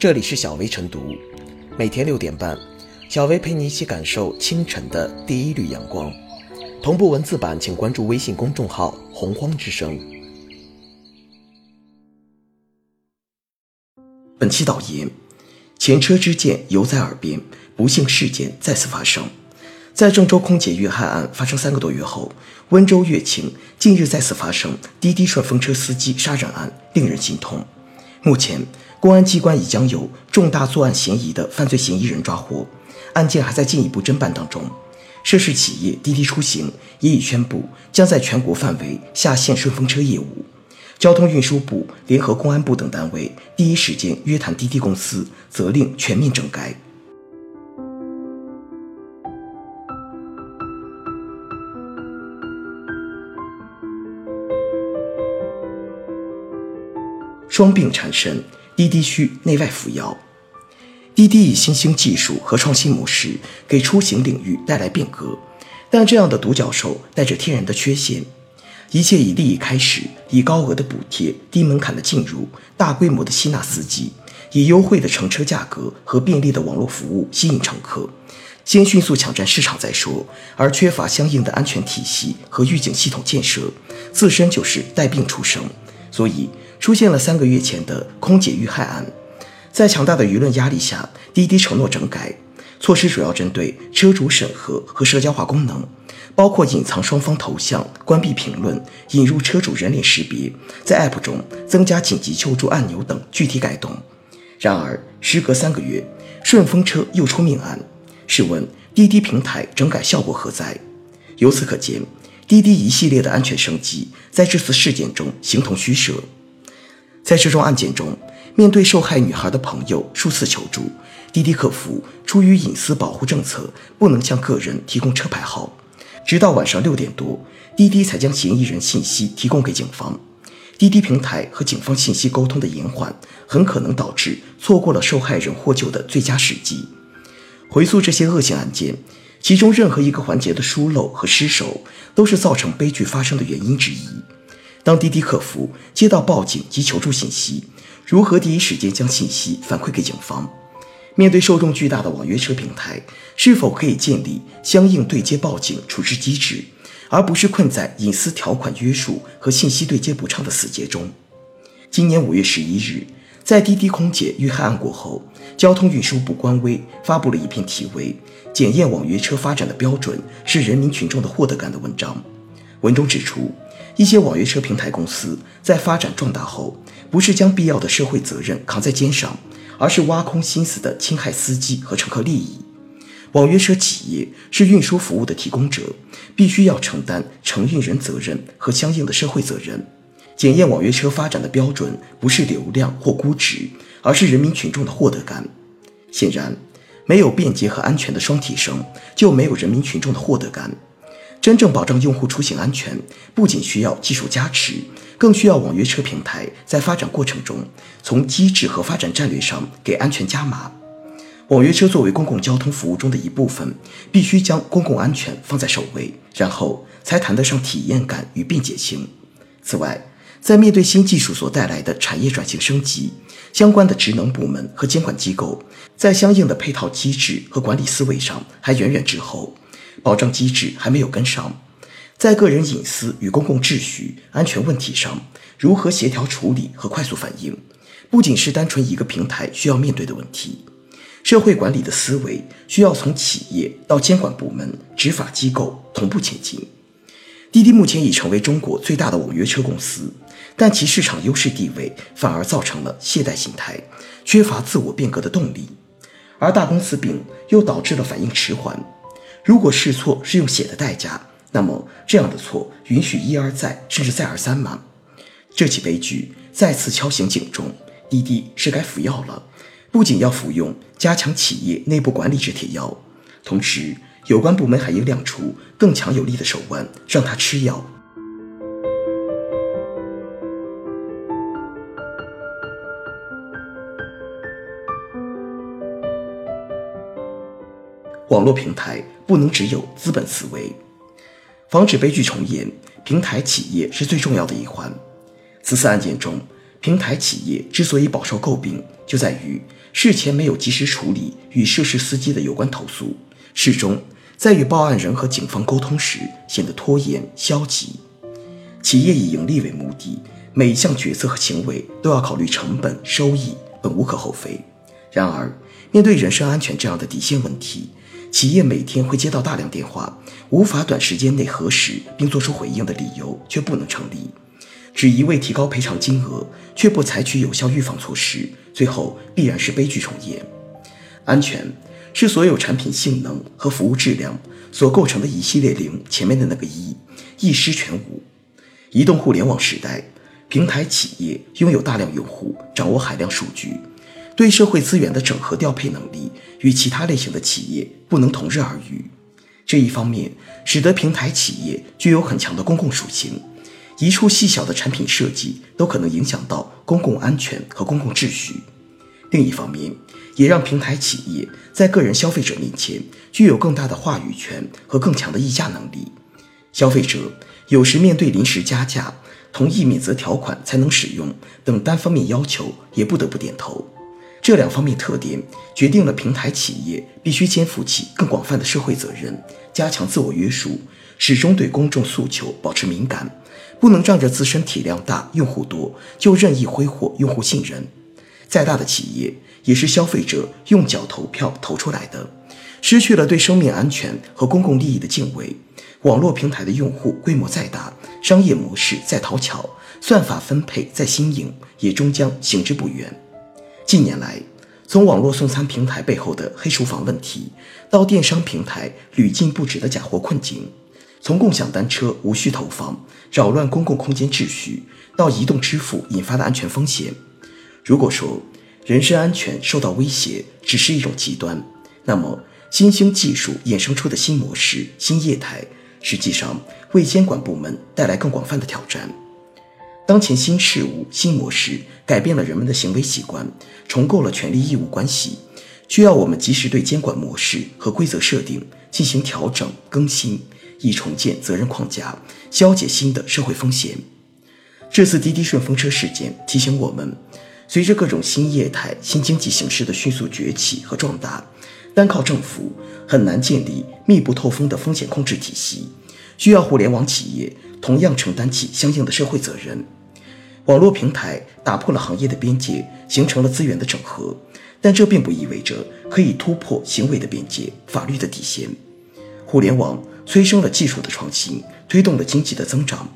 这里是小薇晨读，每天六点半，小薇陪你一起感受清晨的第一缕阳光。同步文字版，请关注微信公众号“洪荒之声”。本期导言：前车之鉴犹在耳边，不幸事件再次发生。在郑州空姐遇害案发生三个多月后，温州乐清近日再次发生滴滴顺风车司机杀人案，令人心痛。目前，公安机关已将有重大作案嫌疑的犯罪嫌疑人抓获，案件还在进一步侦办当中。涉事企业滴滴出行也已宣布将在全国范围下线顺风车业务。交通运输部联合公安部等单位第一时间约谈滴滴公司，责令全面整改。双病缠身，滴滴需内外扶摇。滴滴以新兴技术和创新模式给出行领域带来变革，但这样的独角兽带着天然的缺陷。一切以利益开始，以高额的补贴、低门槛的进入、大规模的吸纳司机，以优惠的乘车价格和便利的网络服务吸引乘客，先迅速抢占市场再说。而缺乏相应的安全体系和预警系统建设，自身就是带病出生，所以出现了三个月前的空姐遇害案。在强大的舆论压力下，滴滴承诺整改措施，主要针对车主审核和社交化功能，包括隐藏双方头像、关闭评论、引入车主人脸识别，在 App 中增加紧急救助按钮等具体改动。然而，时隔三个月，顺风车又出命案，试问滴滴平台整改效果何在？由此可见，滴滴一系列的安全升级在这次事件中形同虚设。在这桩案件中。面对受害女孩的朋友数次求助，滴滴客服出于隐私保护政策，不能向个人提供车牌号。直到晚上六点多，滴滴才将嫌疑人信息提供给警方。滴滴平台和警方信息沟通的延缓，很可能导致错过了受害人获救的最佳时机。回溯这些恶性案件，其中任何一个环节的疏漏和失守，都是造成悲剧发生的原因之一。当滴滴客服接到报警及求助信息，如何第一时间将信息反馈给警方？面对受众巨大的网约车平台，是否可以建立相应对接报警处置机制，而不是困在隐私条款约束和信息对接不畅的死结中？今年五月十一日，在滴滴空姐遇害案过后，交通运输部官微发布了一篇题为《检验网约车发展的标准是人民群众的获得感》的文章。文中指出，一些网约车平台公司在发展壮大后，不是将必要的社会责任扛在肩上，而是挖空心思的侵害司机和乘客利益。网约车企业是运输服务的提供者，必须要承担承运人责任和相应的社会责任。检验网约车发展的标准不是流量或估值，而是人民群众的获得感。显然，没有便捷和安全的双提升，就没有人民群众的获得感。真正保障用户出行安全，不仅需要技术加持，更需要网约车平台在发展过程中，从机制和发展战略上给安全加码。网约车作为公共交通服务中的一部分，必须将公共安全放在首位，然后才谈得上体验感与便捷性。此外，在面对新技术所带来的产业转型升级，相关的职能部门和监管机构在相应的配套机制和管理思维上还远远滞后。保障机制还没有跟上，在个人隐私与公共秩序安全问题上，如何协调处理和快速反应，不仅是单纯一个平台需要面对的问题。社会管理的思维需要从企业到监管部门、执法机构同步前进。滴滴目前已成为中国最大的网约车公司，但其市场优势地位反而造成了懈怠心态，缺乏自我变革的动力，而大公司病又导致了反应迟缓。如果试错是用血的代价，那么这样的错允许一而再，甚至再而三吗？这起悲剧再次敲醒警钟，滴滴是该服药了。不仅要服用加强企业内部管理之铁药，同时有关部门还应亮出更强有力的手腕，让他吃药。网络平台不能只有资本思维，防止悲剧重演，平台企业是最重要的一环。此次案件中，平台企业之所以饱受诟病，就在于事前没有及时处理与涉事司机的有关投诉，事中在与报案人和警方沟通时显得拖延消极。企业以盈利为目的，每一项决策和行为都要考虑成本收益，本无可厚非。然而，面对人身安全这样的底线问题，企业每天会接到大量电话，无法短时间内核实并作出回应的理由却不能成立。只一味提高赔偿金额，却不采取有效预防措施，最后必然是悲剧重演。安全是所有产品性能和服务质量所构成的一系列零前面的那个一，一失全无。移动互联网时代，平台企业拥有大量用户，掌握海量数据，对社会资源的整合调配能力与其他类型的企业不能同日而语。这一方面使得平台企业具有很强的公共属性。一处细小的产品设计都可能影响到公共安全和公共秩序。另一方面，也让平台企业在个人消费者面前具有更大的话语权和更强的议价能力。消费者有时面对临时加价、同意免责条款才能使用等单方面要求，也不得不点头。这两方面特点决定了平台企业必须肩负起更广泛的社会责任，加强自我约束，始终对公众诉求保持敏感。不能仗着自身体量大、用户多就任意挥霍用户信任。再大的企业也是消费者用脚投票投出来的，失去了对生命安全和公共利益的敬畏。网络平台的用户规模再大，商业模式再讨巧，算法分配再新颖，也终将行之不远。近年来，从网络送餐平台背后的黑厨房问题，到电商平台屡禁不止的假货困境。从共享单车无序投放扰乱公共空间秩序，到移动支付引发的安全风险，如果说人身安全受到威胁只是一种极端，那么新兴技术衍生出的新模式、新业态，实际上为监管部门带来更广泛的挑战。当前新事物、新模式改变了人们的行为习惯，重构了权利义务关系，需要我们及时对监管模式和规则设定进行调整更新。以重建责任框架，消解新的社会风险。这次滴滴顺风车事件提醒我们，随着各种新业态、新经济形势的迅速崛起和壮大，单靠政府很难建立密不透风的风险控制体系，需要互联网企业同样承担起相应的社会责任。网络平台打破了行业的边界，形成了资源的整合，但这并不意味着可以突破行为的边界、法律的底线。互联网。催生了技术的创新，推动了经济的增长，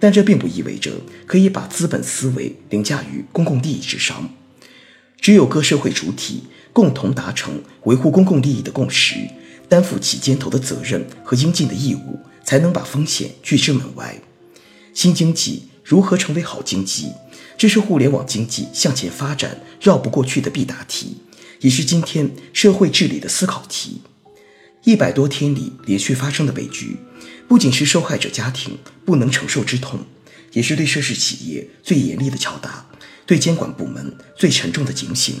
但这并不意味着可以把资本思维凌驾于公共利益之上。只有各社会主体共同达成维护公共利益的共识，担负起肩头的责任和应尽的义务，才能把风险拒之门外。新经济如何成为好经济？这是互联网经济向前发展绕不过去的必答题，也是今天社会治理的思考题。一百多天里连续发生的悲剧，不仅是受害者家庭不能承受之痛，也是对涉事企业最严厉的敲打，对监管部门最沉重的警醒。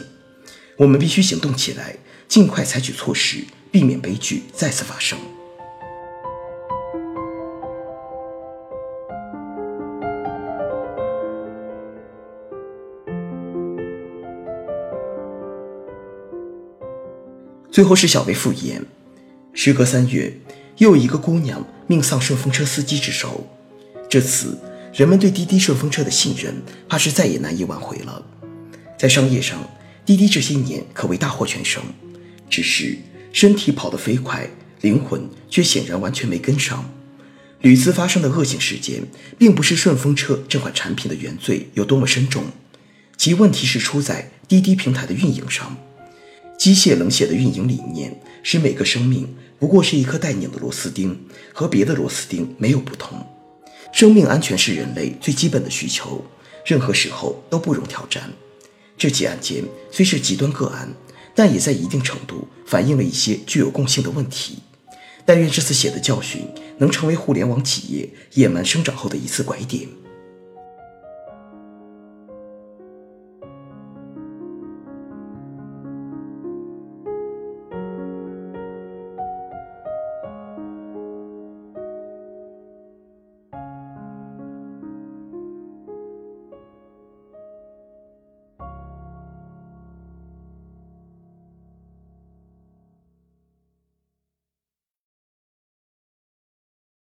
我们必须行动起来，尽快采取措施，避免悲剧再次发生。最后是小薇复言。时隔三月，又一个姑娘命丧顺风车司机之手。这次，人们对滴滴顺风车的信任，怕是再也难以挽回了。在商业上，滴滴这些年可谓大获全胜，只是身体跑得飞快，灵魂却显然完全没跟上。屡次发生的恶性事件，并不是顺风车这款产品的原罪有多么深重，其问题是出在滴滴平台的运营上。机械冷血的运营理念，使每个生命不过是一颗带拧的螺丝钉，和别的螺丝钉没有不同。生命安全是人类最基本的需求，任何时候都不容挑战。这起案件虽是极端个案，但也在一定程度反映了一些具有共性的问题。但愿这次血的教训能成为互联网企业野蛮生长后的一次拐点。